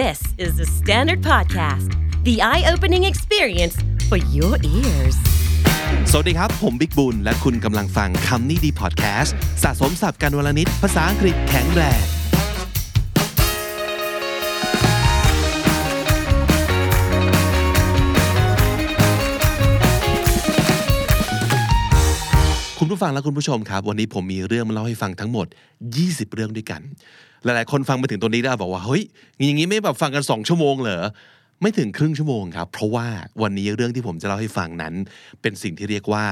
This is the Standard Podcast, the eye opening experience for your ears. สวัสดีครับ ผมบิ๊กบุญ และคุณกำลังฟังคำนี้ดีพอดแคสต์สะสมสับการวลนิดภาษาอังกฤษแข็งแรงคุณผู้ฟังและคุณผู้ชมครับ วันนี้ผมมีเรื่องมาเล่าให้ฟังทั้งหมด 20 เรื่องด้วยกัน หลายๆคนฟังมาถึงตัวนี้แล้วบอกว่าเฮ้ยอย่างนี้ไม่แบบฟังกัน2ชั่วโมงเหรอไม่ถึงครึ่งชั่วโมงครับ เพราะว่าวันนี้เรื่องที่ผมจะเล่าให้ฟังนั้น เป็นสิ่งที่เรียกว่า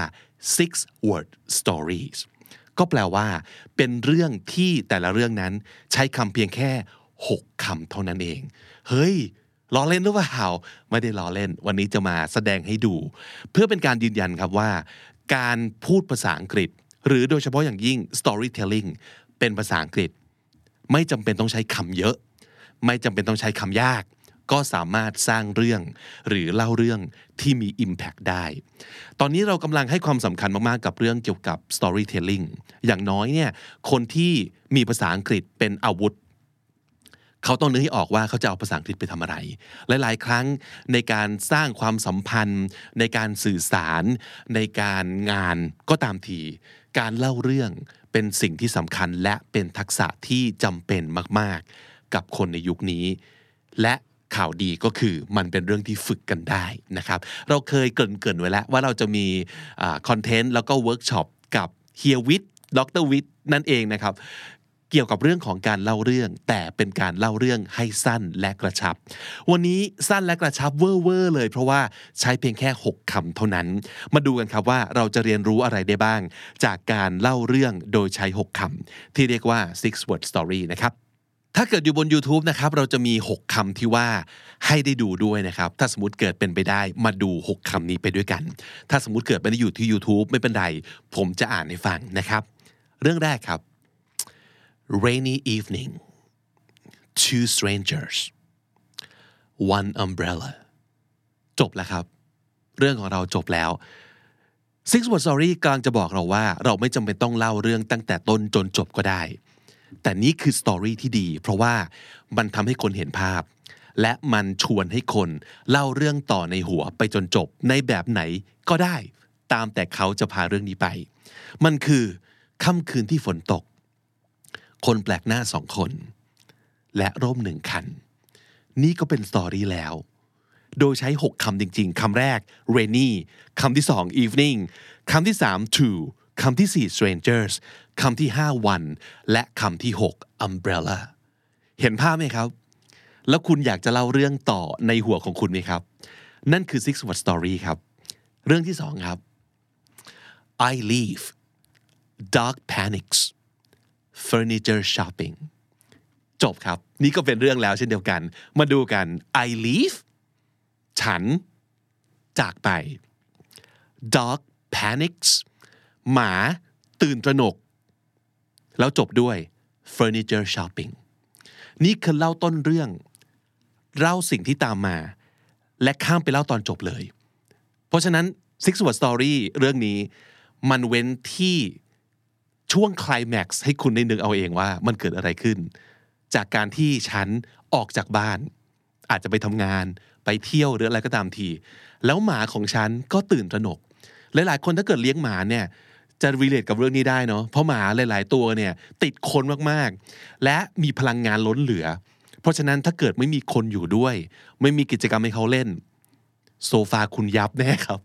six word stories ก็แปลว่า เป็นเรื่องที่แต่ละเรื่องนั้นใช้คำเพียงแค่ 6คำเท่านั้นเอง เฮ้ยล้อเล่นหรือเปล่าไม่ได้ล้อเล่น วันนี้จะมาแสดงให้ดู เพื่อเป็นการยืนยันครับว่า การพูดภาษาอังกฤษ หรือโดยเฉพาะอย่างยิ่ง storytelling เป็นภาษาอังกฤษ ไม่จำเป็นต้องใช้คำเยอะ ไม่จำเป็นต้องใช้คำยาก ก็สามารถสร้างเรื่องหรือเล่าเรื่องที่มี Impact ได้ ตอนนี้เรากำลังให้ความสำคัญมาก ๆ กับเรื่องเกี่ยวกับ storytelling อย่างน้อยเนี่ยคนที่มีภาษาอังกฤษเป็นอาวุธเขาต้องนึกให้ออกว่าเขาจะเอาภาษาอังกฤษไปทำอะไร หลาย ๆ ครั้งในการสร้างความสัมพันธ์ ในการสื่อสาร ในการงานก็ตามที การเล่าเรื่อง เป็นสิ่งที่สำคัญและเป็นทักษะที่จำเป็นมาก ๆ กับคนในยุคนี้ และข่าวดีก็คือมันเป็นเรื่องที่ฝึกกันได้นะครับ เราเคยเกริ่นๆไว้แล้วว่าเราจะมีคอนเทนต์แล้วก็เวิร์กช็อปกับเฮียวิทดรวิทนั่นเองนะครับ เกี่ยวกับเรื่องของการเล่าเรื่อง แต่เป็นการเล่าเรื่องให้สั้นและกระชับ วันนี้สั้นและกระชับเวอร์เวอร์เลย เพราะว่าใช้เพียงแค่ 6คำเท่านั้น มาดูกันครับว่าเราจะเรียนรู้อะไรได้บ้าง จากการเล่าเรื่องโดยใช้ 6คำที่เรียกว่า six word story นะครับถ้าเกิดอยู่บน YouTube นะครับเราจะมี 6คำที่ว่าให้ได้ดูด้วยนะครับ ถ้าสมมติเกิดเป็นไปได้มาดู 6คำนี้ไปด้วยกัน ถ้าสมมติเกิดไม่ได้อยู่ที่ YouTube ไม่เป็นไร ผมจะอ่านให้ฟังนะครับ เรื่องแรกครับ rainy evening two strangers one umbrella จบแล้วครับ เรื่องของเราจบแล้ว Six Word Story กำลังจะบอกเราว่า เราไม่จำเป็นต้องเล่าเรื่องตั้งแต่ต้นจนจบก็ได้ แต่นี่คือสตอรี่ที่ดี เพราะว่ามันทำให้คนเห็นภาพ และมันชวนให้คนเล่าเรื่องต่อในหัวไปจนจบในแบบไหนก็ได้ ตามแต่เขาจะพาเรื่องนี้ไป มันคือค่ำคืนที่ฝนตก คนแปลกหน้าสองคน และร่มหนึ่งคัน นี่ก็เป็นสตอรี่แล้ว โดยใช้ 6 คำจริง ๆ คำแรก rainy คำที่สอง evening คำที่สาม two คำที่สี่ strangers คำที่ห้า one และคำที่หก umbrella เห็นภาพไหมครับ แล้วคุณอยากจะเล่าเรื่องต่อในหัวของคุณไหมครับ นั่นคือ six word story ครับ เรื่องที่สองครับ I leave dog panics furniture shopping จบครับ นี่ก็เป็นเรื่องแล้วเช่นเดียวกัน มาดูกัน I leave ฉัน จากไป dog panics หมาตื่นตระหนก แล้วจบด้วย furniture shopping นี่คือเล่าต้นเรื่อง เล่าสิ่งที่ตามมา และข้ามไปเล่าตอนจบเลย เพราะฉะนั้น Six Word Story เรื่องนี้ มันเว้นที่ ช่วงคลายแม็กซ์ให้คุณได้นึกเอาเองว่ามันเกิดอะไรขึ้น จากการที่ฉันออกจากบ้าน อาจจะไปทำงานไปเที่ยวหรืออะไรก็ตามที แล้วหมาของฉันก็ตื่นตระหนก หลายๆ คนถ้าเกิดเลี้ยงหมาเนี่ยจะรีเลทกับเรื่องนี้ได้เนาะเพราะหมาหลาย ๆ ตัวเนี่ยติดคนมากๆ และมีพลังงานล้นเหลือ เพราะฉะนั้นถ้าเกิดไม่มีคนอยู่ด้วย ไม่มีกิจกรรมให้เขาเล่น โซฟาคุณยับแน่ครับ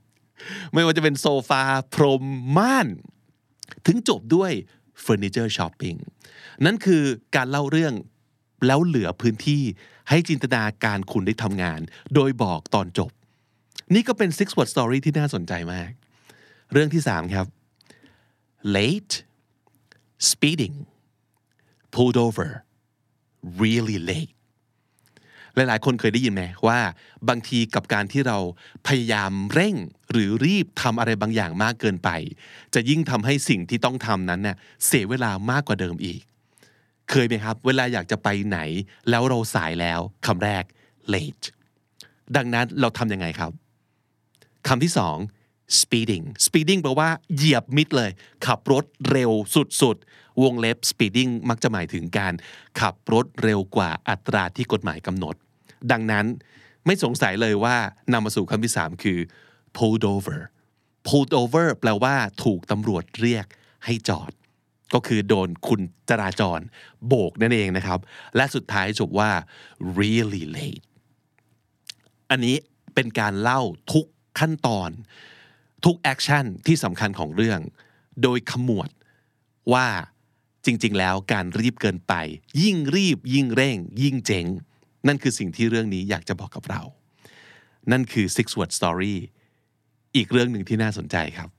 ไม่ว่าจะเป็นโซฟาพรมม่าน ถึงจบด้วย furniture shopping นั่นคือการเล่าเรื่องแล้วเหลือพื้นที่ให้จินตนาการคุณได้ทำงาน โดยบอกตอนจบ นี่ก็เป็น six word story ที่น่าสนใจมาก เรื่องที่สามครับ late speeding pulled over really late หลายๆ คนเคยได้ยินไหมว่า บางทีกับการที่เราพยายามเร่งหรือรีบทำอะไรบางอย่างมากเกินไป จะยิ่งทำให้สิ่งที่ต้องทำนั้นเน่ยเสียเวลามากกว่าเดิมอีก เคยไหมครับ เวลาอยากจะไปไหน แล้วเราสายแล้วคำแรก late ดังนั้นเราทำยังไงครับคำที่สอง speeding speeding แปลว่าเหยียบมิดเลย ขับรถเร็วสุดๆ วงเล็บ speeding มักจะหมายถึงการ ขับรถเร็วกว่าอัตราที่กฎหมายกำหนด ดังนั้นไม่สงสัยเลยว่านำมาสู่คำที่สามคือ pulled over pulled over แปลว่าถูกตำรวจเรียกให้จอด ก็คือโดนคุณจราจร โบกนั่นเองนะครับ และสุดท้ายจบว่า really late อันนี้เป็นการเล่าทุกขั้นตอน ทุกแอคชั่นที่สำคัญของเรื่อง โดยขมวดว่าจริง ๆ แล้วการรีบเกินไป ยิ่งรีบยิ่งเร่ง ยิ่งเจ๋ง นั่นคือสิ่งที่เรื่องนี้อยากจะบอกกับเรา นั่นคือ six word story อีกเรื่องหนึ่งที่น่าสนใจครับ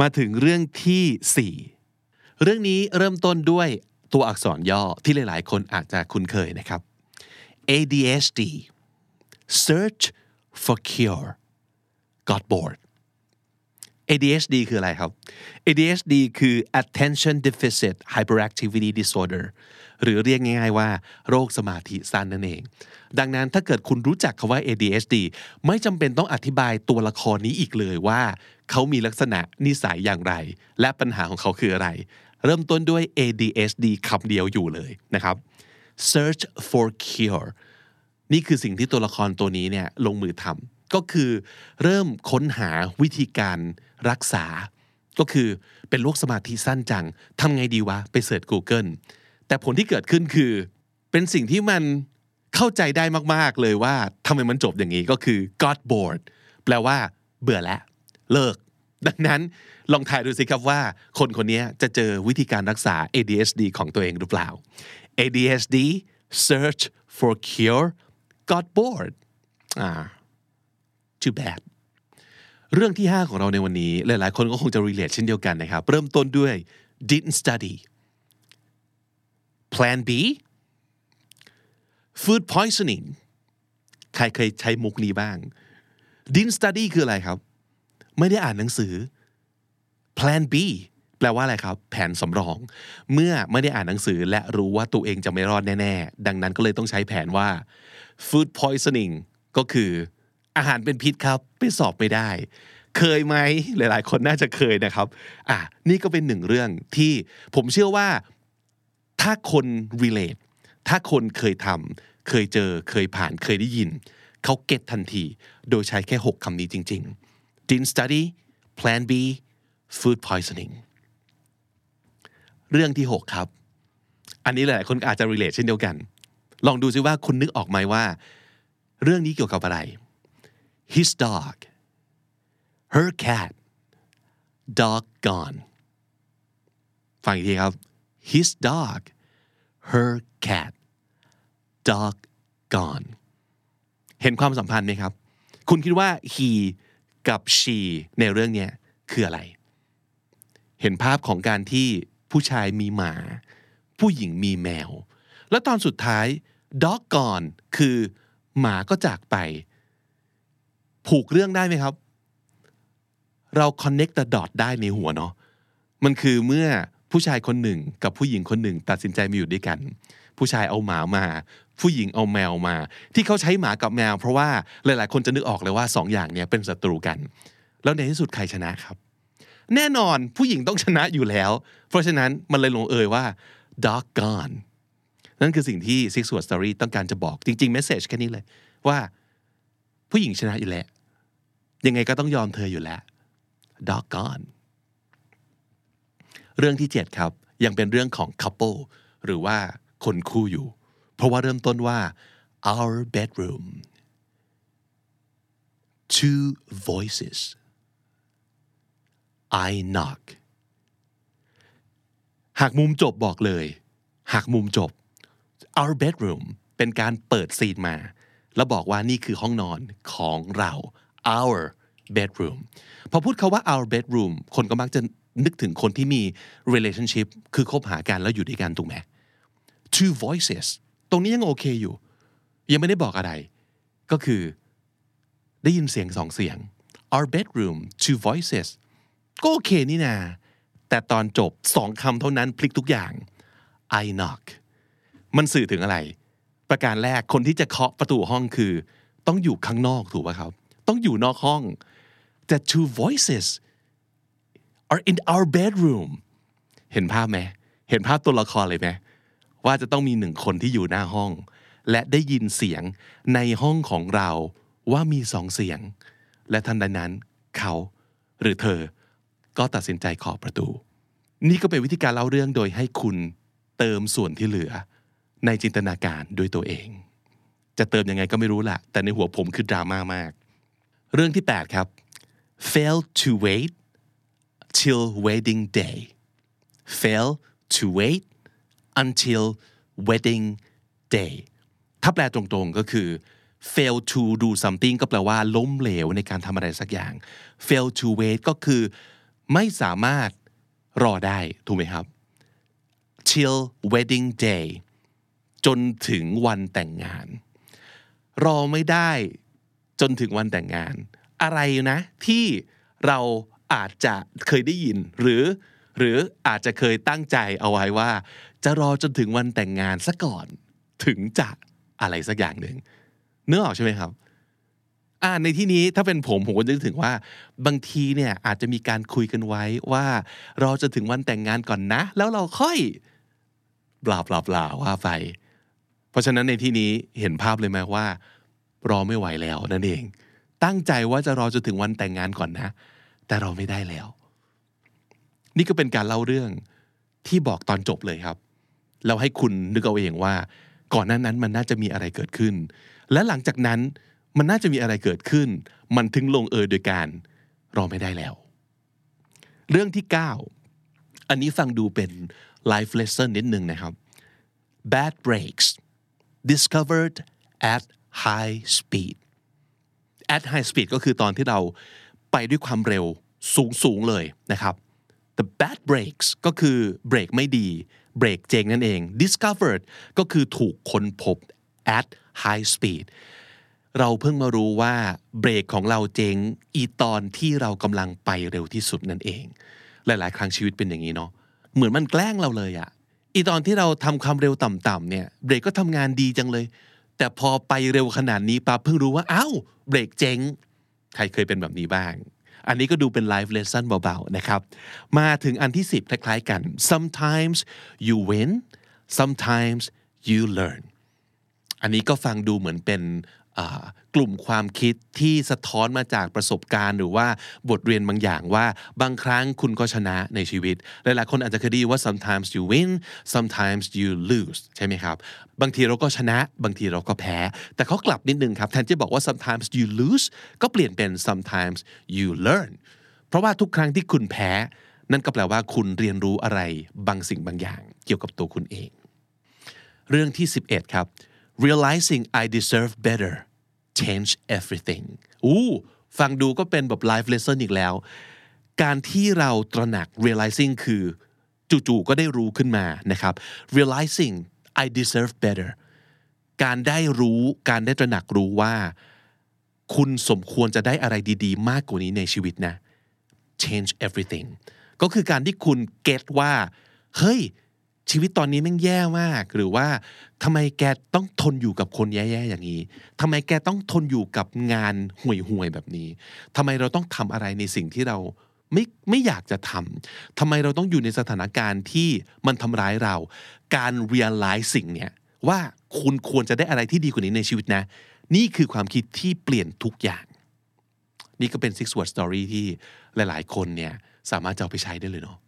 มาถึงเรื่องที่ 4 เรื่องนี้เริ่มต้นด้วยตัวอักษรย่อที่หลาย ๆ คนอาจจะคุ้นเคยนะครับ ADHD search for cure got bored ADHD คืออะไรครับ ADHD คือ attention deficit hyperactivity disorder หรือเรียกง่ายๆว่า โรคสมาธิสั้นนั่นเอง ดังนั้นถ้าเกิดคุณรู้จักคาว่า ADHD ไม่จำเป็นต้องอธิบายตัวละครนี้อีกเลยว่า เขามีลักษณะนิสัยอย่างไร และปัญหาของเขาคืออะไร เริ่มต้นด้วย ADHD คำเดียวอยู่เลยนะครับ search for cure นี่คือสิ่งที่ตัวละครตัวนี้เนี่ยลงมือทำ ก็คือเริ่มค้นหาวิธีการรักษา ก็คือเป็นโรคสมาธิสั้นจังทำไงดีวะ ไปเสิร์ช Google แต่ผลที่เกิดขึ้นคือ เป็นสิ่งที่มันเข้าใจได้มาก ๆ เลยว่าทำไมมันจบอย่างนี้ก็คือ got bored แปลว่า เบื่อแล้ว เลิก ดังนั้นลองทายดูสิครับว่า คนคนนี้จะเจอวิธีการรักษา ADHD ของตัวเองหรือเปล่า ADHD search for cure got bored อ่า too bad เรื่องที่ 5 ของเราในวันนี้ หลาย ๆ คนก็คงจะ relate เช่นเดียวกันนะครับ เริ่มต้นด้วย didn't study plan B food poisoning ใครเคยใช้มุกนี้บ้าง didn't study คืออะไรครับ ไม่ได้อ่านหนังสือ plan B แปลว่าอะไรครับ แผนสำรอง เมื่อไม่ได้อ่านหนังสือและรู้ว่าตัวเองจะไม่รอดแน่ ๆ ดังนั้นก็เลยต้องใช้แผนว่า food poisoning ก็คือ อาหารเป็นพิษครับไปสอบไม่ได้ เคยไหมหลาย ๆ คนน่าจะเคยนะครับ อะนี่ก็เป็นหนึ่งเรื่องที่ผมเชื่อว่าถ้าคน relate ถ้าคนเคยทำเคยเจอเคยผ่านเคยได้ยิน เขาเก็ตทันที โดยใช้แค่ 6คำนี้จริง ๆ didn't study plan B food poisoning เรื่องที่ 6 ครับ อันนี้หลาย ๆ คนอาจจะ relate เช่นเดียวกัน ลองดูซิว่าคุณนึกออกไหมว่า เรื่องนี้เกี่ยวกับอะไร his dog her cat dog gone ฟังอีกทีครับ his dog her cat dog gone เห็นความสัมพันธ์ไหมครับ คุณคิดว่า he กับ she ในเรื่องนี้คืออะไร เห็นภาพของการที่ผู้ชายมีหมา ผู้หญิงมีแมว แล้วตอนสุดท้าย dog gone คือหมาก็จากไป ผูกเรื่องได้ไหมครับ เรา connect the dot ได้ในหัวเนาะมันคือเมื่อผู้ชายคนหนึ่งกับผู้หญิงคนหนึ่ง ตัดสินใจมาอยู่ด้วยกัน ผู้ชายเอาหมามา ผู้หญิงเอาแมวมา ที่เขาใช้หมากับแมว เพราะว่าหลาย ๆ คนจะนึกออกเลยว่าสองอย่างเนี้ยเป็นศัตรูกัน แล้วในที่สุดใครชนะครับ แน่นอนผู้หญิงต้องชนะอยู่แล้ว เพราะฉะนั้นมันเลยลงเอยว่า dog gone นั่นคือสิ่งที่ Six Word Story ต้องการจะบอกจริงๆเมสเซจแค่นี้เลยว่า ผู้หญิงชนะอยู่แล้ว ยังไงก็ต้องยอมเธออยู่แล้ว dog gone เรื่องที่ 7 ครับ ยังเป็นเรื่องของ couple หรือว่าคนคู่อยู่ เพราะว่าเริ่มต้นว่า our bedroom two voices I knock หากมุมจบบอกเลย หากมุมจบ our bedroom เป็นการเปิดซีนมา แล้วบอกว่านี่คือห้องนอนของเรา our bedroom พอพูดคาว่า our bedroom คนก็มักจะนึกถึงคนที่มี relationship คือคบหากันแล้วอยู่ด้วยกันถูกไหม two voices ตรงนี้ยังโอเคอยู่ ยังไม่ได้บอกอะไร ก็คือได้ยินเสียงสองเสียง our bedroom two voices ก็โอเคนี่นาแต่ตอนจบสองคำเท่านั้นพลิกทุกอย่าง I knock มันสื่อถึงอะไร ประการแรกคนที่จะเคาะประตูห้องคือ ต้องอยู่ข้างนอกถูกป่ะครับ ต้องอยู่นอกห้อง แต่ two voices are in our bedroom เห็นภาพไหมเห็นภาพตัวละครเลยไหมว่าจะต้องมีหนึ่งคนที่อยู่หน้าห้อง และได้ยินเสียงในห้องของเราว่ามีสองเสียง และทันใดนั้นเขา หรือเธอ ก็ตัดสินใจขอประตู นี่ก็เป็นวิธีการเล่าเรื่องโดยให้คุณเติมส่วนที่เหลือ ในจินตนาการด้วยตัวเอง จะเติมยังไงก็ไม่รู้ละแต่ในหัวผมคือดราม่ามาก เรื่องที่ 8 ครับ fail to wait till wedding day fail to wait until wedding day ถ้าแปลตรงๆก็คือ fail to do something ก็แปลว่าล้มเหลวในการทำอะไรสักอย่าง fail to wait ก็คือไม่สามารถรอได้ถูกไหมครับ till wedding day จนถึงวันแต่งงาน รอไม่ได้ จนถึงวันแต่งงาน อะไรนะที่เราอาจจะเคยได้ยิน หรือ หรืออาจจะเคยตั้งใจเอาไว้ว่า จะรอจนถึงวันแต่งงานซะก่อน ถึงจะอะไรสักอย่างหนึ่งเนื้อออกใช่ไหมครับอ่าในที่นี้ถ้าเป็นผมผมก็นึกถึงว่า บางทีเนี่ยอาจจะมีการคุยกันไว้ว่ารอจนถึงวันแต่งงานก่อนนะ แล้วเราค่อยบลาบลาบลาว่าไปเพราะฉะนั้นในที่นี้เห็นภาพเลยไหมว่า รอไม่ไหวแล้วนั่นเอง ตั้งใจว่าจะรอจนถึงวันแต่งงานก่อนนะ แต่เราไม่ได้แล้ว นี่ก็เป็นการเล่าเรื่องที่บอกตอนจบเลยครับ เราให้คุณนึกเอาเองว่า ก่อนหน้านั้นมันน่าจะมีอะไรเกิดขึ้น และหลังจากนั้นมันน่าจะมีอะไรเกิดขึ้น มันถึงลงเอยโดยการรอไม่ได้แล้ว เรื่องที่ 9 อันนี้ฟังดูเป็น life lesson นิดนึงนะครับ bad breaks discovered at high speed at high speed ก็คือตอนที่เราไปด้วยความเร็วสูงสูงเลยนะครับ the bad brakes ก็คือเบรกไม่ดี เบรกเจงนั่นเอง discovered ก็คือถูกค้นพบ at high speed เราเพิ่งมารู้ว่าเบรกของเราเจงอีตอนที่เรากำลังไปเร็วที่สุดนั่นเอง หลาย ๆ ครั้งชีวิตเป็นอย่างนี้เนาะ เหมือนมันแกล้งเราเลยอะอีตอนที่เราทำความเร็วต่ำๆเนี่ย เบรกก็ทำงานดีจังเลย แต่พอไปเร็วขนาดนี้ปั๊บเพิ่งรู้ว่าอ้าวเบรกเจ๊งใครเคยเป็นแบบนี้บ้าง อันนี้ก็ดูเป็นไลฟ์เลชั่นเบาๆนะครับ มาถึงอันที่ 10 คล้ายๆกัน sometimes you win sometimes you learn อันนี้ก็ฟังดูเหมือนเป็น กลุ่มความคิดที่สะท้อนมาจากประสบการณ์หรือว่าบทเรียนบางอย่างว่าบางครั้งคุณก็ชนะในชีวิต หลายๆคนอาจจะเคยได้ยินว่า sometimes you win sometimes you lose ใช่ไหมครับ บางทีเราก็ชนะบางทีเราก็แพ้ แต่เขากลับนิดนึงครับ แทนที่บอกว่า sometimes you lose ก็เปลี่ยนเป็น sometimes you learn เพราะว่าทุกครั้งที่คุณแพ้ นั่นก็แปลว่าคุณเรียนรู้อะไรบางสิ่งบางอย่าง เกี่ยวกับตัวคุณเอง เรื่องที่ 11 ครับ realizing I deserve better change everything อู้ฟังดูก็เป็นแบบ life lesson อีกแล้ว การที่เราตระหนัก realizing คือจู่ๆก็ได้รู้ขึ้นมานะครับ realizing I deserve better การได้รู้การได้ตระหนักรู้ว่า คุณสมควรจะได้อะไรดีๆ มากกว่านี้ในชีวิตนะ change everything ก็คือการที่คุณเก็ตว่า เฮ้ย ชีวิตตอนนี้แม่งแย่มาก หรือว่าทำไมแกต้องทนอยู่กับคนแย่ๆอย่างนี้ทำไมแกต้องทนอยู่กับงานห่วยๆแบบนี้ทำไมเราต้องทำอะไรในสิ่งที่เราไม่ไม่อยากจะทำ ทำไมเราต้องอยู่ในสถานการณ์ที่มันทำร้ายเรา การ realize สิ่งเนี้ยว่าคุณควรจะได้อะไรที่ดีกว่านี้ในชีวิตนะ นี่คือความคิดที่เปลี่ยนทุกอย่าง นี่ก็เป็น six word story ที่หลาย ๆ คนเนี่ยสามารถจะเอาไปใช้ได้เลยเนาะ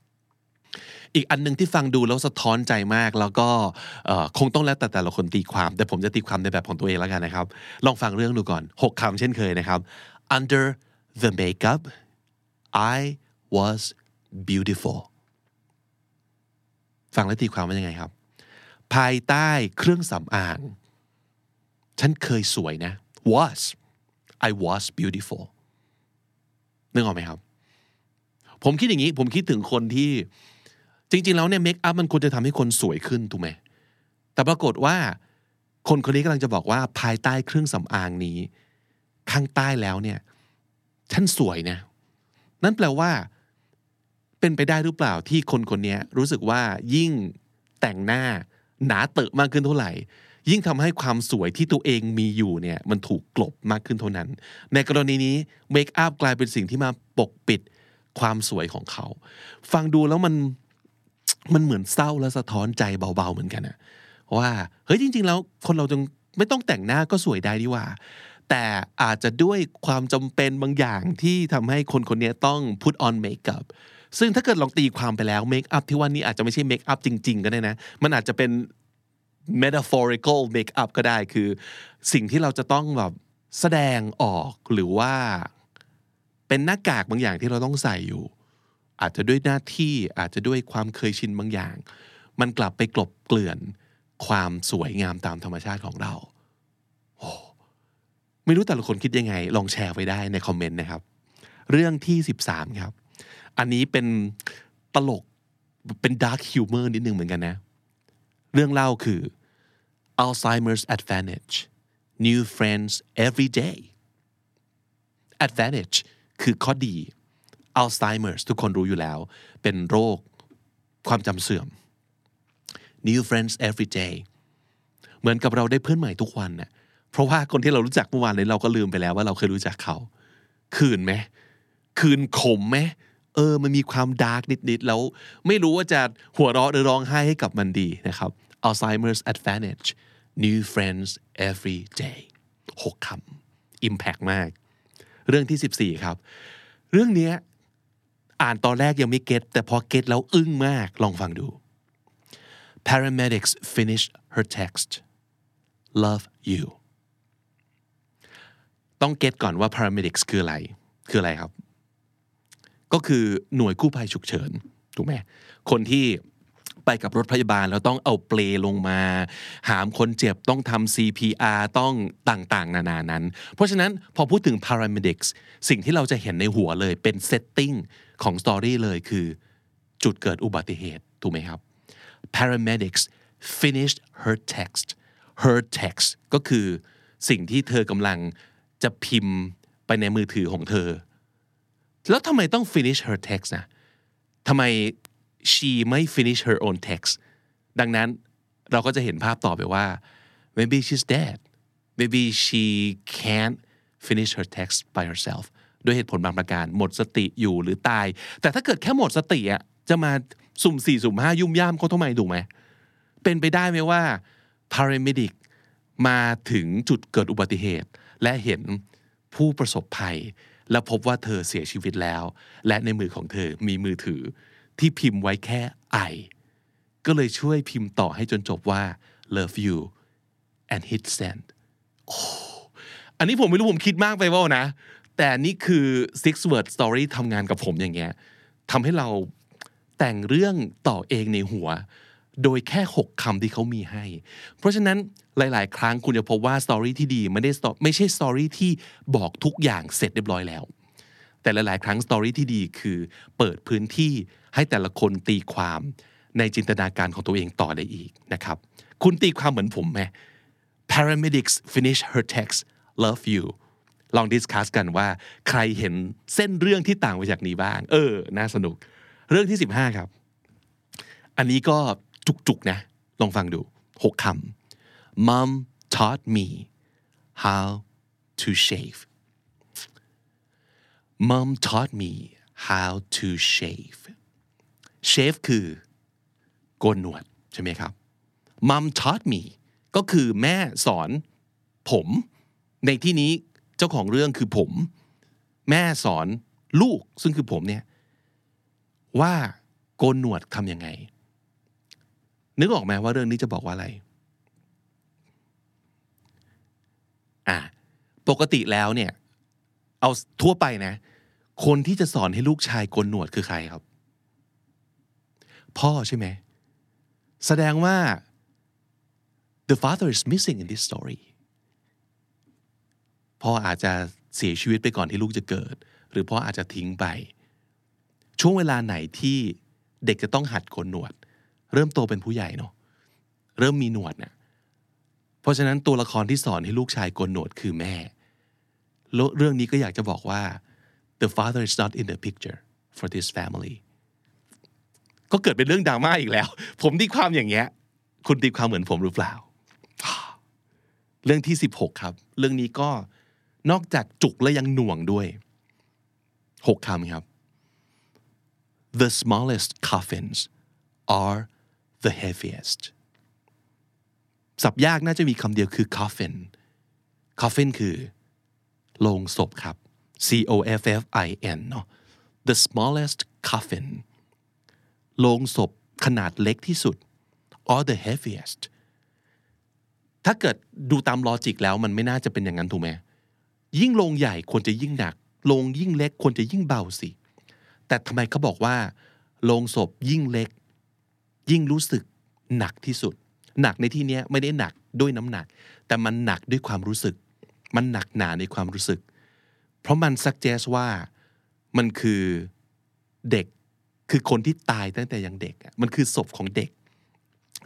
อีกอันหนึ่งที่ฟังดูแล้วสะท้อนใจมาก แล้วก็คงต้องแล้วแต่แต่ละคนตีความ แต่ผมจะตีความในแบบของตัวเองแล้วกันนะครับ ลองฟังเรื่องดูก่อน 6คำเช่นเคยนะครับ under the makeup I was beautiful ฟังแล้วตีความว่ายังไงครับ ภายใต้เครื่องสำอาง ฉันเคยสวยนะ was I was beautiful นึกออกไหมครับ ผมคิดอย่างนี้ ผมคิดถึงคนที่ จริงๆแล้วเนี่ยเมคอัพมันควรจะทำให้คนสวยขึ้นถูกไหมแต่ปรากฏว่า คนคนนี้กำลังจะบอกว่าภายใต้เครื่องสำอางนี้ ข้างใต้แล้วเนี่ยฉันสวยนะ นั่นแปลว่า เป็นไปได้หรือเปล่าที่คนคนนี้รู้สึกว่ายิ่งแต่งหน้าหนาเตอะมากขึ้นเท่าไหร่ ยิ่งทำให้ความสวยที่ตัวเองมีอยู่เนี่ยมันถูกกลบมากขึ้นเท่านั้น ในกรณีนี้เมคอัพกลายเป็นสิ่งที่มาปกปิดความสวยของเขา ฟังดูแล้วมัน มันเหมือนเศร้าและสะท้อนใจเบาๆเหมือนกันนะว่าเฮ้ยจริง ๆ แล้วคนเราจึงไม่ต้องแต่งหน้าก็สวยได้ดีว่า แต่อาจจะด้วยความจำเป็นบางอย่างที่ทำให้คนคนนี้ต้อง put on makeup ซึ่งถ้าเกิดลองตีความไปแล้วเมคอัพที่ว่านี้อาจจะไม่ใช่เมคอัพจริง ๆ ก็ได้นะ มันอาจจะเป็น metaphorical makeup ก็ได้คือ สิ่งที่เราจะต้องแบบแสดงออกหรือว่า เป็นหน้ากากบางอย่างที่เราต้องใส่อยู่ อาจจะด้วยหน้าที่อาจจะด้วยความเคยชินบางอย่าง มันกลับไปกลบเกลื่อนความสวยงามตามธรรมชาติของเราโอ้ไม่รู้แต่ละคนคิดยังไง ลองแชร์ไว้ได้ในคอมเมนต์นะครับ เรื่องที่ 13 ครับ อันนี้เป็นตลกเป็น dark humor นิดนึงเหมือนกันนะ เรื่องเล่าคือ Alzheimer's advantage new friends every day advantage คือข้อดี Alzheimer's ทุกคนรู้อยู่แล้ว เป็นโรคความจำเสื่อม new friends every day เหมือนกับเราได้เพื่อนใหม่ทุกวันน่ะเพราะว่าคนที่เรารู้จักเมื่อวานนี้เราก็ลืมไปแล้วว่าเราเคยรู้จักเขา คืนไหมคืนขมไหมเออ มันมีความดาร์กนิดๆ แล้วไม่รู้ว่าจะหัวเราะหรือร้องไห้ให้กับมันดีนะครับ Alzheimer's advantage new friends every day หกคำ impact มาก เรื่องที่ 14 ครับ เรื่องนี้ อ่านตอนแรกยังไม่เก็ตแต่พอเก็ตแล้วอึ้งมากลองฟังดู paramedics finished her text love you ต้องเก็ตก่อนว่า paramedics คืออะไร คืออะไรครับ ก็คือหน่วยกู้ภัยฉุกเฉิน ถูกไหมคนที่ ไปกับรถพยาบาลแล้วต้องเอาเปลลงมา หามคนเจ็บต้องทำ CPR ต้องต่างๆ นานานั้น เพราะฉะนั้นพอพูดถึง paramedics สิ่งที่เราจะเห็นในหัวเลยเป็น setting ของสตอรี่เลยคือ จุดเกิดอุบัติเหตุ ถูกไหมครับ paramedics finished her text her text ก็คือสิ่งที่เธอกำลังจะพิมพ์ไปในมือถือของเธอ แล้วทำไมต้อง finish her text นะทำไม she ไม่ finish her own text ดังนั้นเราก็จะเห็นภาพต่อไปว่า maybe she's dead maybe she can't finish her text by herself ด้วยเหตุผลบางประการหมดสติอยู่หรือตาย แต่ถ้าเกิดแค่หมดสติอะจะมาสุ่มสี่สุ่มห้ายุ่มย่ามเขาทำไมถูกไหม เป็นไปได้ไหมว่า paramedic มาถึงจุดเกิดอุบัติเหตุ และเห็นผู้ประสบภัย และพบว่าเธอเสียชีวิตแล้ว และในมือของเธอมีมือถือ ที่พิมพ์ไว้แค่ไอก็เลยช่วยพิมพ์ต่อให้จนจบว่า love you and hit send อันนี้ผมไม่รู้ผมคิดมากไปว่านะ แต่นี่คือ six word story ทำงานกับผมอย่างเงี้ยทำให้เราแต่งเรื่องต่อเองในหัว โดยแค่ 6คำที่เขามีให้ เพราะฉะนั้นหลาย ๆ ครั้งคุณจะพบว่า story ที่ดีไม่ได้ไม่ใช่ story ที่บอกทุกอย่างเสร็จเรียบร้อยแล้ว แต่หลาย ๆ ครั้ง story ที่ดีคือเปิดพื้นที่ให้แต่ละคนตีความในจินตนาการของตัวเองต่อได้อีกนะครับ คุณตีความเหมือนผมไหม paramedics finish her text love you ลองดิสคัสกันว่าใครเห็นเส้นเรื่องที่ต่างไปจากนี้บ้าง เออ น่าสนุก เรื่องที่ 15 ครับ อันนี้ก็จุก ๆ นะ ลองฟังดู 6คำ Mom taught me how to shave Mom taught me how to shave shave คือโกนหนวดใช่ไหมครับ Mom taught me ก็คือแม่สอนผม ในที่นี้เจ้าของเรื่องคือผม แม่สอนลูกซึ่งคือผมเนี่ยว่าโกนหนวดทำยังไง นึกออกไหมว่าเรื่องนี้จะบอกว่าอะไรอะปกติแล้วเนี่ย เอาทั่วไปนะ คนที่จะสอนให้ลูกชายโกนหนวดคือใครครับ พ่อใช่ไหม แสดงว่า the father is missing in this story พ่ออาจจะเสียชีวิตไปก่อนที่ลูกจะเกิด หรือพ่ออาจจะทิ้งไป ช่วงเวลาไหนที่เด็กจะต้องหัดโกนหนวด เริ่มโตเป็นผู้ใหญ่เนาะเริ่มมีหนวดเนี่ยเพราะฉะนั้นตัวละครที่สอนให้ลูกชายโกนหนวดคือแม่ เรื่องนี้ก็อยากจะบอกว่า the father is not in the picture for this family ก็เกิดเป็นเรื่องดราม่าอีกแล้ว ผมตีความอย่างเงี้ย คุณตีความเหมือนผมหรือเปล่า เรื่องที่ 16 ครับ เรื่องนี้ก็นอกจากจุกแล้วยังหน่วงด้วย 6คำครับ the smallest coffins are the heaviest สับยากน่าจะมีคำเดียวคือ coffin coffin คือ โลงศพครับ C O F F I N เนาะ the smallest coffin โลงศพขนาดเล็กที่สุด or the heaviest ถ้าเกิดดูตามลอจิกแล้วมันไม่น่าจะเป็นอย่างนั้นถูกไหมยิ่งโลงใหญ่ควรจะยิ่งหนักโลงยิ่งเล็กควรจะยิ่งเบาสิ แต่ทำไมเขาบอกว่าโลงศพยิ่งเล็ก ยิ่งรู้สึกหนักที่สุด หนักในที่นี้ไม่ได้หนักด้วยน้ำหนัก แต่มันหนักด้วยความรู้สึก มันหนักหนาในความรู้สึก เพราะมันซักเจสว่ามันคือเด็กคือคนที่ตายตั้งแต่ยังเด็กอะมันคือศพของเด็ก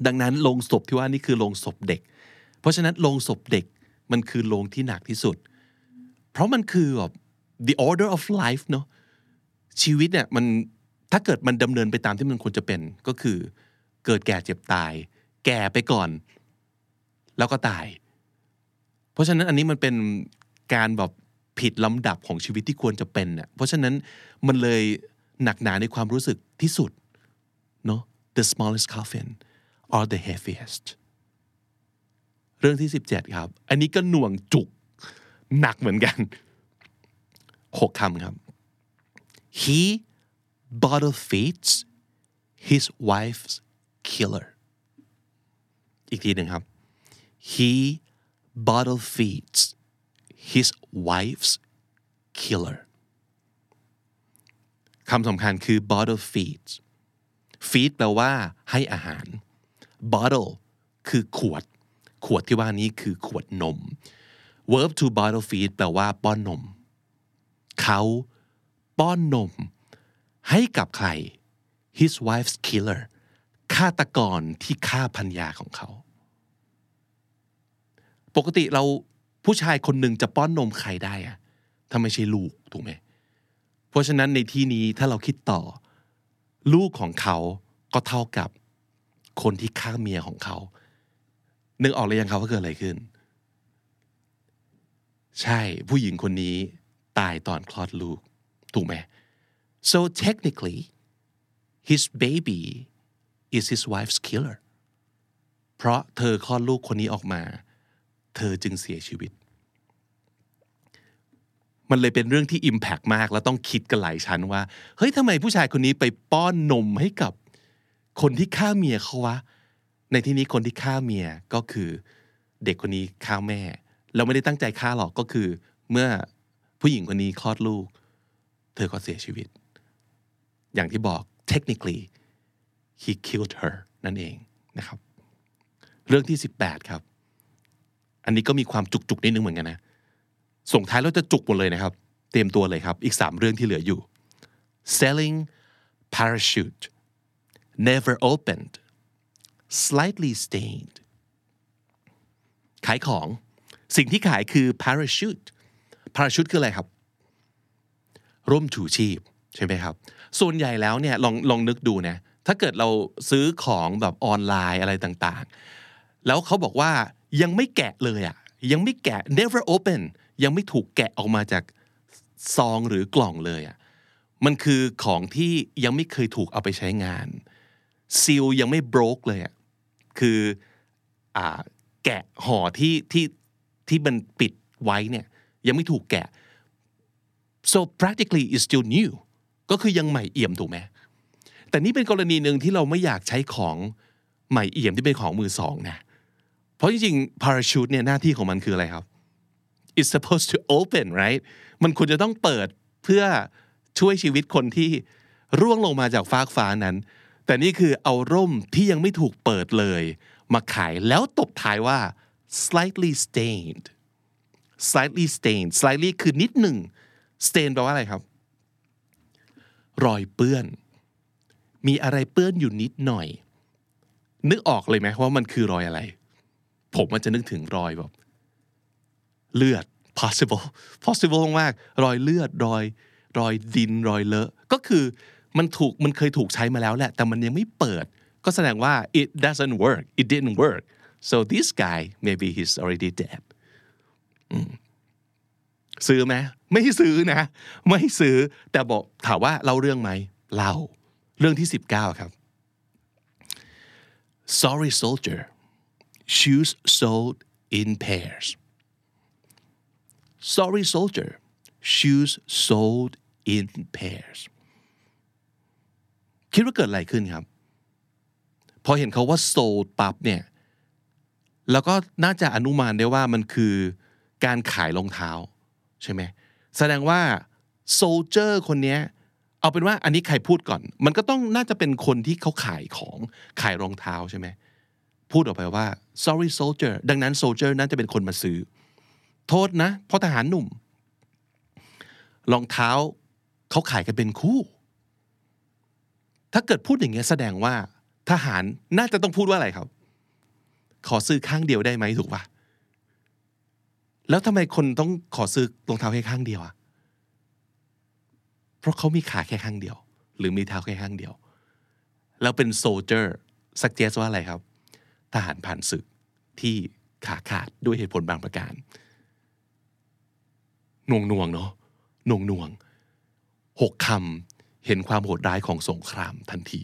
ดังนั้นโลงศพที่ว่านี่คือโลงศพเด็ก เพราะฉะนั้นโลงศพเด็กมันคือโลงที่หนักที่สุด เพราะมันคือแบบ the order of life เนาะชีวิตเนี่ยมันถ้าเกิดมันดำเนินไปตามที่มันควรจะเป็นก็คือ เกิดแก่เจ็บตาย แก่ไปก่อน แล้วก็ตาย เพราะฉะนั้นอันนี้มันเป็นการแบบผิดลำดับของชีวิตที่ควรจะเป็นเน่ยเพราะฉะนั้นมันเลยหนักหนาในความรู้สึกที่สุดเนาะ the smallest coffin or the heaviest เรื่องที่ 17 ครับ อันนี้ก็หน่วงจุกหนักเหมือนกันหกคำครับ he bottle feeds his wife's killer อีกทีหนึ่งครับ he bottle feeds his wife's killer คำสำคัญคือ bottle feeds feed แปลว่าให้อาหาร bottle คือขวด ขวดที่ว่านี้คือขวดนม verb to bottle feed แปลว่าป้อนนม เขาป้อนนม ให้กับใคร his wife's killer ฆาตกรที่ฆ่าพัญญาของเขา ปกติเราผู้ชายคนหนึ่งจะป้อนนมใครได้อะถ้าไม่ใช่ลูกถูกไหมเพราะฉะนั้นในที่นี้ถ้าเราคิดต่อ ลูกของเขาก็เท่ากับคนที่ฆ่าเมียของเขา นึกออกเลยยังครับว่าเกิดอะไรขึ้น ใช่ผู้หญิงคนนี้ตายตอนคลอดลูก ถูกไหม so technically his baby is his wife's killer เพราะเธอคลอดลูกคนนี้ออกมา เธอจึงเสียชีวิต มันเลยเป็นเรื่องที่ Impact มาก แล้วต้องคิดกันหลายชั้นว่า เฮ้ยทำไมผู้ชายคนนี้ไปป้อนนมให้กับคนที่ฆ่าเมียเขาวะ ในที่นี้คนที่ฆ่าเมียก็คือเด็กคนนี้ฆ่าแม่ เราไม่ได้ตั้งใจฆ่าหรอกก็คือ เมื่อผู้หญิงคนนี้คลอดลูก เธอก็เสียชีวิต อย่างที่บอก technically he killed her นั่นเองนะครับ เรื่องที่ 18 ครับ อันนี้ก็มีความจุกๆนิดนึงเหมือนกันนะส่งท้ายแล้วจะจุกหมดเลยนะครับ เตรียมตัวเลยครับ อีก 3 เรื่องที่เหลืออยู่ selling parachute never opened slightly stained ขายของ สิ่งที่ขายคือ parachute parachute คืออะไรครับ ร่มถูชีพ ใช่ไหมครับ ส่วนใหญ่แล้วเนี่ยลองลองนึกดูนะ ถ้าเกิดเราซื้อของแบบออนไลน์อะไรต่างๆ แล้วเขาบอกว่า ยังไม่แกะเลยอะ่ะยังไม่แกะ never open ยังไม่ถูกแกะออกมาจากซองหรือกล่องเลยอะ่ะมันคือของที่ยังไม่เคยถูกเอาไปใช้งานซีลยังไม่ broke เลยอะ่ะคืออ่าแกะห่อที่ที่ที่มันปิดไว้เนี่ยยังไม่ถูกแกะ so practically is still new ก็คือยังใหม่เอี่ยมถูกไหมแต่นี่เป็นกรณีหนึ่งที่เราไม่อยากใช้ของใหม่เอี่ยมที่เป็นของมือสองนะเพราะจริงๆ parachute เนี่ยหน้าที่ของมันคืออะไรครับ it's supposed to open right มันควรจะต้องเปิดเพื่อช่วยชีวิตคนที่ร่วงลงมาจากฟากฟ้านั้น แต่นี่คือเอาร่มที่ยังไม่ถูกเปิดเลย มาขายแล้วตบท้ายว่า slightly stained slightly stained slightly คือนิดหนึ่ง stain แปลว่าอะไรครับ รอยเปื้อน มีอะไรเปื้อนอยู่นิดหน่อย นึกออกเลยไหมว่ามันคือรอยอะไร ผมมันจะนึกถึงรอยแบบเลือด possible possible มากรอยเลือดรอย รอยดินรอยเลอะ ก็คือมันถูกมันเคยถูกใช้มาแล้วแหละ แต่มันยังไม่เปิด ก็แสดงว่า it doesn't work it didn't work so this guy maybe he's already dead ซื้อไหมไม่ซื้อนะ ไม่ซื้อแต่บอกถามว่าเล่าเรื่องไหมเล่าเรื่องที่ 19 ครับ sorry soldier shoes sold in pairs sorry soldier shoes sold in pairs คิดว่าเกิดอะไรขึ้นครับ พอเห็นเขาว่า sold ปั๊บเนี่ย แล้วก็น่าจะอนุมานได้ว่ามันคือการขายรองเท้า ใช่ไหม แสดงว่า soldier คนนี้เอาเป็นว่าอันนี้ใครพูดก่อน มันก็ต้องน่าจะเป็นคนที่เขาขายของขายรองเท้าใช่ไหม พูดออกไปว่า sorry soldier ดังนั้น soldier น่าจะเป็นคนมาซื้อ โทษนะเพราะทหารหนุ่มรองเท้าเขาขายกันเป็นคู่ ถ้าเกิดพูดอย่างเงี้ยแสดงว่า ทหารน่าจะต้องพูดว่าอะไรครับ ขอซื้อข้างเดียวได้ไหมถูกปะแล้วทำไมคนต้องขอซื้อรองเท้าแค่ข้างเดียวอะเพราะเขามีขาแค่ข้างเดียว หรือมีเท้าแค่ข้างเดียว แล้วเป็นโซเจอร์สักเจสว่าอะไรครับ ทหารผ่านศึกที่ขาขาดด้วยเหตุผลบางประการหน่วงน่วงเนาะหน่วงน่วงหกคำเห็นความโหดร้ายของสงครามทันที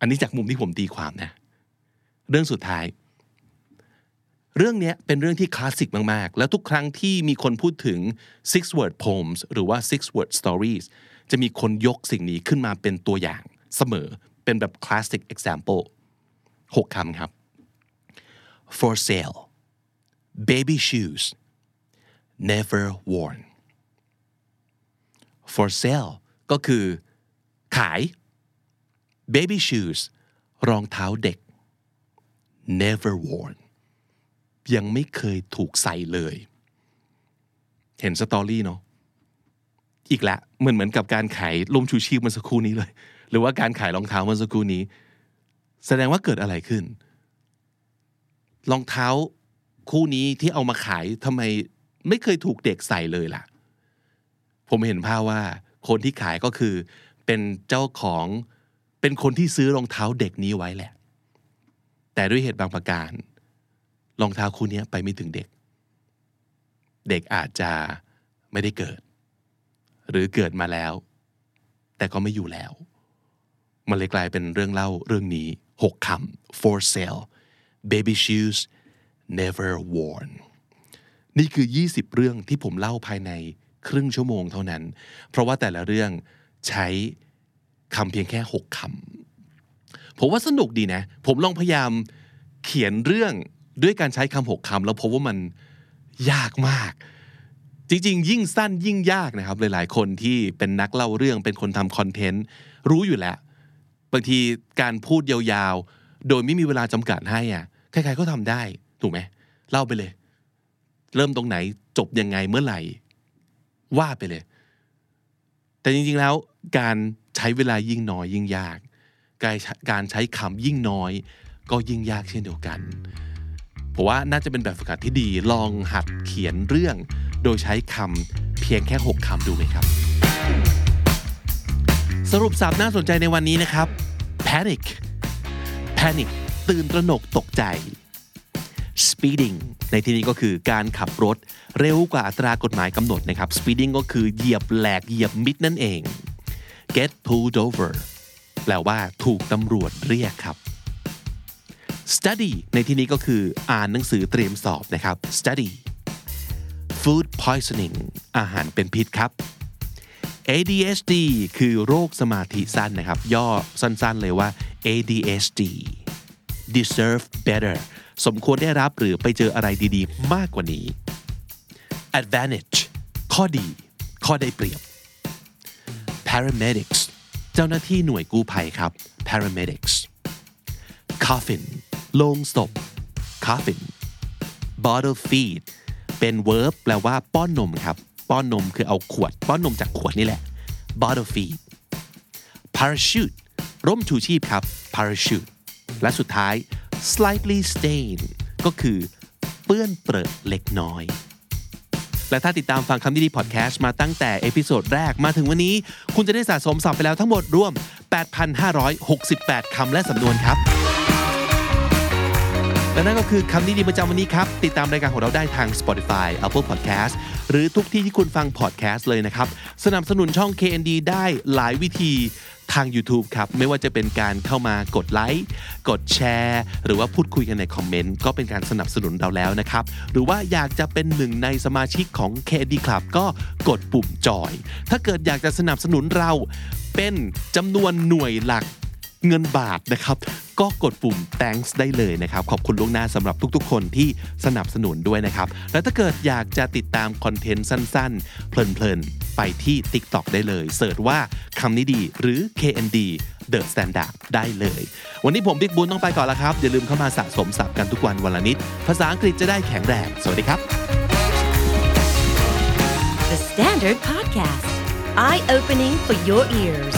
อันนี้จากมุมที่ผมตีความนะ เรื่องสุดท้าย เรื่องนี้เป็นเรื่องที่คลาสสิกมาก ๆ แล้วทุกครั้งที่มีคนพูดถึง six word poems หรือว่า six word stories จะมีคนยกสิ่งนี้ขึ้นมาเป็นตัวอย่างเสมอเป็นแบบ classic example หกคำครับ for sale baby shoes never worn for sale ก็คือ ขาย baby shoes รองเท้าเด็ก never worn ยังไม่เคยถูกใส่เลย เห็นสตอรี่เนาะอีกละเหมือนเหมือนกับการขายลมชูชีพเมื่อสักครู่นี้เลย หรือว่าการขายรองเท้าเมื่อสักครู่นี้ แสดงว่าเกิดอะไรขึ้น รองเท้าคู่นี้ที่เอามาขายทำไมไม่เคยถูกเด็กใส่เลยล่ะ ผมเห็นภาพว่าคนที่ขายก็คือ เป็นเจ้าของเป็นคนที่ซื้อรองเท้าเด็กนี้ไว้แหละ แต่ด้วยเหตุบางประการรองเท้าคู่นี้ไปไม่ถึงเด็ก เด็กอาจจะไม่ได้เกิด หรือเกิดมาแล้ว แต่ก็ไม่อยู่แล้ว มันเลยกลายเป็นเรื่องเล่าเรื่องนี้หกคำ for sale baby shoes never worn นี่คือ 20 เรื่องที่ผมเล่าภายในครึ่งชั่วโมงเท่านั้น เพราะว่าแต่ละเรื่องใช้คำเพียงแค่ 6คำผมว่าสนุกดีนะ ผมลองพยายามเขียนเรื่องด้วยการใช้คำหกคำแล้วพบว่ามันยากมาก จริงๆ ยิ่งสั้นยิ่งยากนะครับ หลายๆ คนที่เป็นนักเล่าเรื่องเป็นคนทำคอนเทนต์รู้อยู่แล้ว บางทีการพูดยาวๆ โดยไม่มีเวลาจำกัดให้อะ ใครๆก็ทำได้ ถูกไหมเล่าไปเลย เริ่มตรงไหนจบยังไงเมื่อไหร่ ว่าไปเลย แต่จริงๆแล้วการใช้เวลายิ่งน้อยยิ่งยากการการใช้คำยิ่งน้อย ก็ยิ่งยากเช่นเดียวกันผมว่าน่าจะเป็นแบบฝึกหัดที่ดีลองหัดเขียนเรื่อง โดยใช้คำเพียงแค่ 6คำดูไหมครับ สรุปสับน่าสนใจในวันนี้นะครับ panic panic ตื่นตระหนกตกใจ speeding ในที่นี้ก็คือการขับรถเร็วกว่าอัตรากฎหมายกำหนดนะครับ speeding ก็คือเหยียบแหลกเหยียบมิดนั่นเอง get pulled over แปลว่าถูกตำรวจเรียกครับ study ในที่นี้ก็คืออ่านหนังสือเตรียมสอบนะครับ study food poisoning อาหารเป็นพิษครับ ADHD คือโรคสมาธิสั้นนะครับ ย่อสั้นๆเลยว่า ADHD deserve better สมควรได้รับหรือไปเจออะไรดีๆ มากกว่านี้ advantage ข้อดี ข้อได้เปรียบ paramedics เจ้าหน้าที่หน่วยกู้ภัยครับ paramedics coffin โลงศพ coffin bottle feed เป็น verb แปลว่าป้อนนมครับ ป้อนนมคือเอาขวด ป้อนนมจากขวดนี่แหละ bottle feed parachute ร่มชูชีพครับ parachute และสุดท้าย slightly stain ก็คือเปื้อนเปรอะเล็กน้อย และถ้าติดตามฟังคำนี้ดีพอดแคสต์มาตั้งแต่ episode แรกมาถึงวันนี้ คุณจะได้สะสมศัพท์ไปแล้วทั้งหมดรวม 8,568 คำและสำนวนครับ และนั่นก็คือคำนี้ดีประจำวันนี้ครับ ติดตามรายการของเราได้ทาง Spotify Apple Podcast หรือทุกที่ที่คุณฟัง podcast เลยนะครับ สนับสนุนช่อง KND ได้หลายวิธี ทาง YouTube ครับ ไม่ว่าจะเป็นการเข้ามากดไลค์กดแชร์ หรือว่าพูดคุยกันในคอมเมนต์ก็เป็นการสนับสนุนเราแล้วนะครับ หรือว่าอยากจะเป็นหนึ่งในสมาชิกของ KD Club ก็กดปุ่มจอย ถ้าเกิดอยากจะสนับสนุนเราเป็นจำนวนหน่วยหลัก เงินบาทนะครับ ก็กดปุ่ม thanks ได้เลยนะครับ ขอบคุณล่วงหน้าสำหรับทุกๆ คนที่สนับสนุนด้วยนะครับ และถ้าเกิดอยากจะติดตามคอนเทนต์สั้นๆ เพลินๆ ไปที่ TikTok ได้เลย เสิร์ชว่าคำนี้ดีหรือ KND The Standard ได้เลย วันนี้ผมบิ๊กบุญต้องไปก่อนแล้วครับ อย่าลืมเข้ามาสะสมศัพท์กันทุกวันวันละนิด ภาษาอังกฤษจะได้แข็งแรง สวัสดีครับ The Standard Podcast, eye opening for your ears.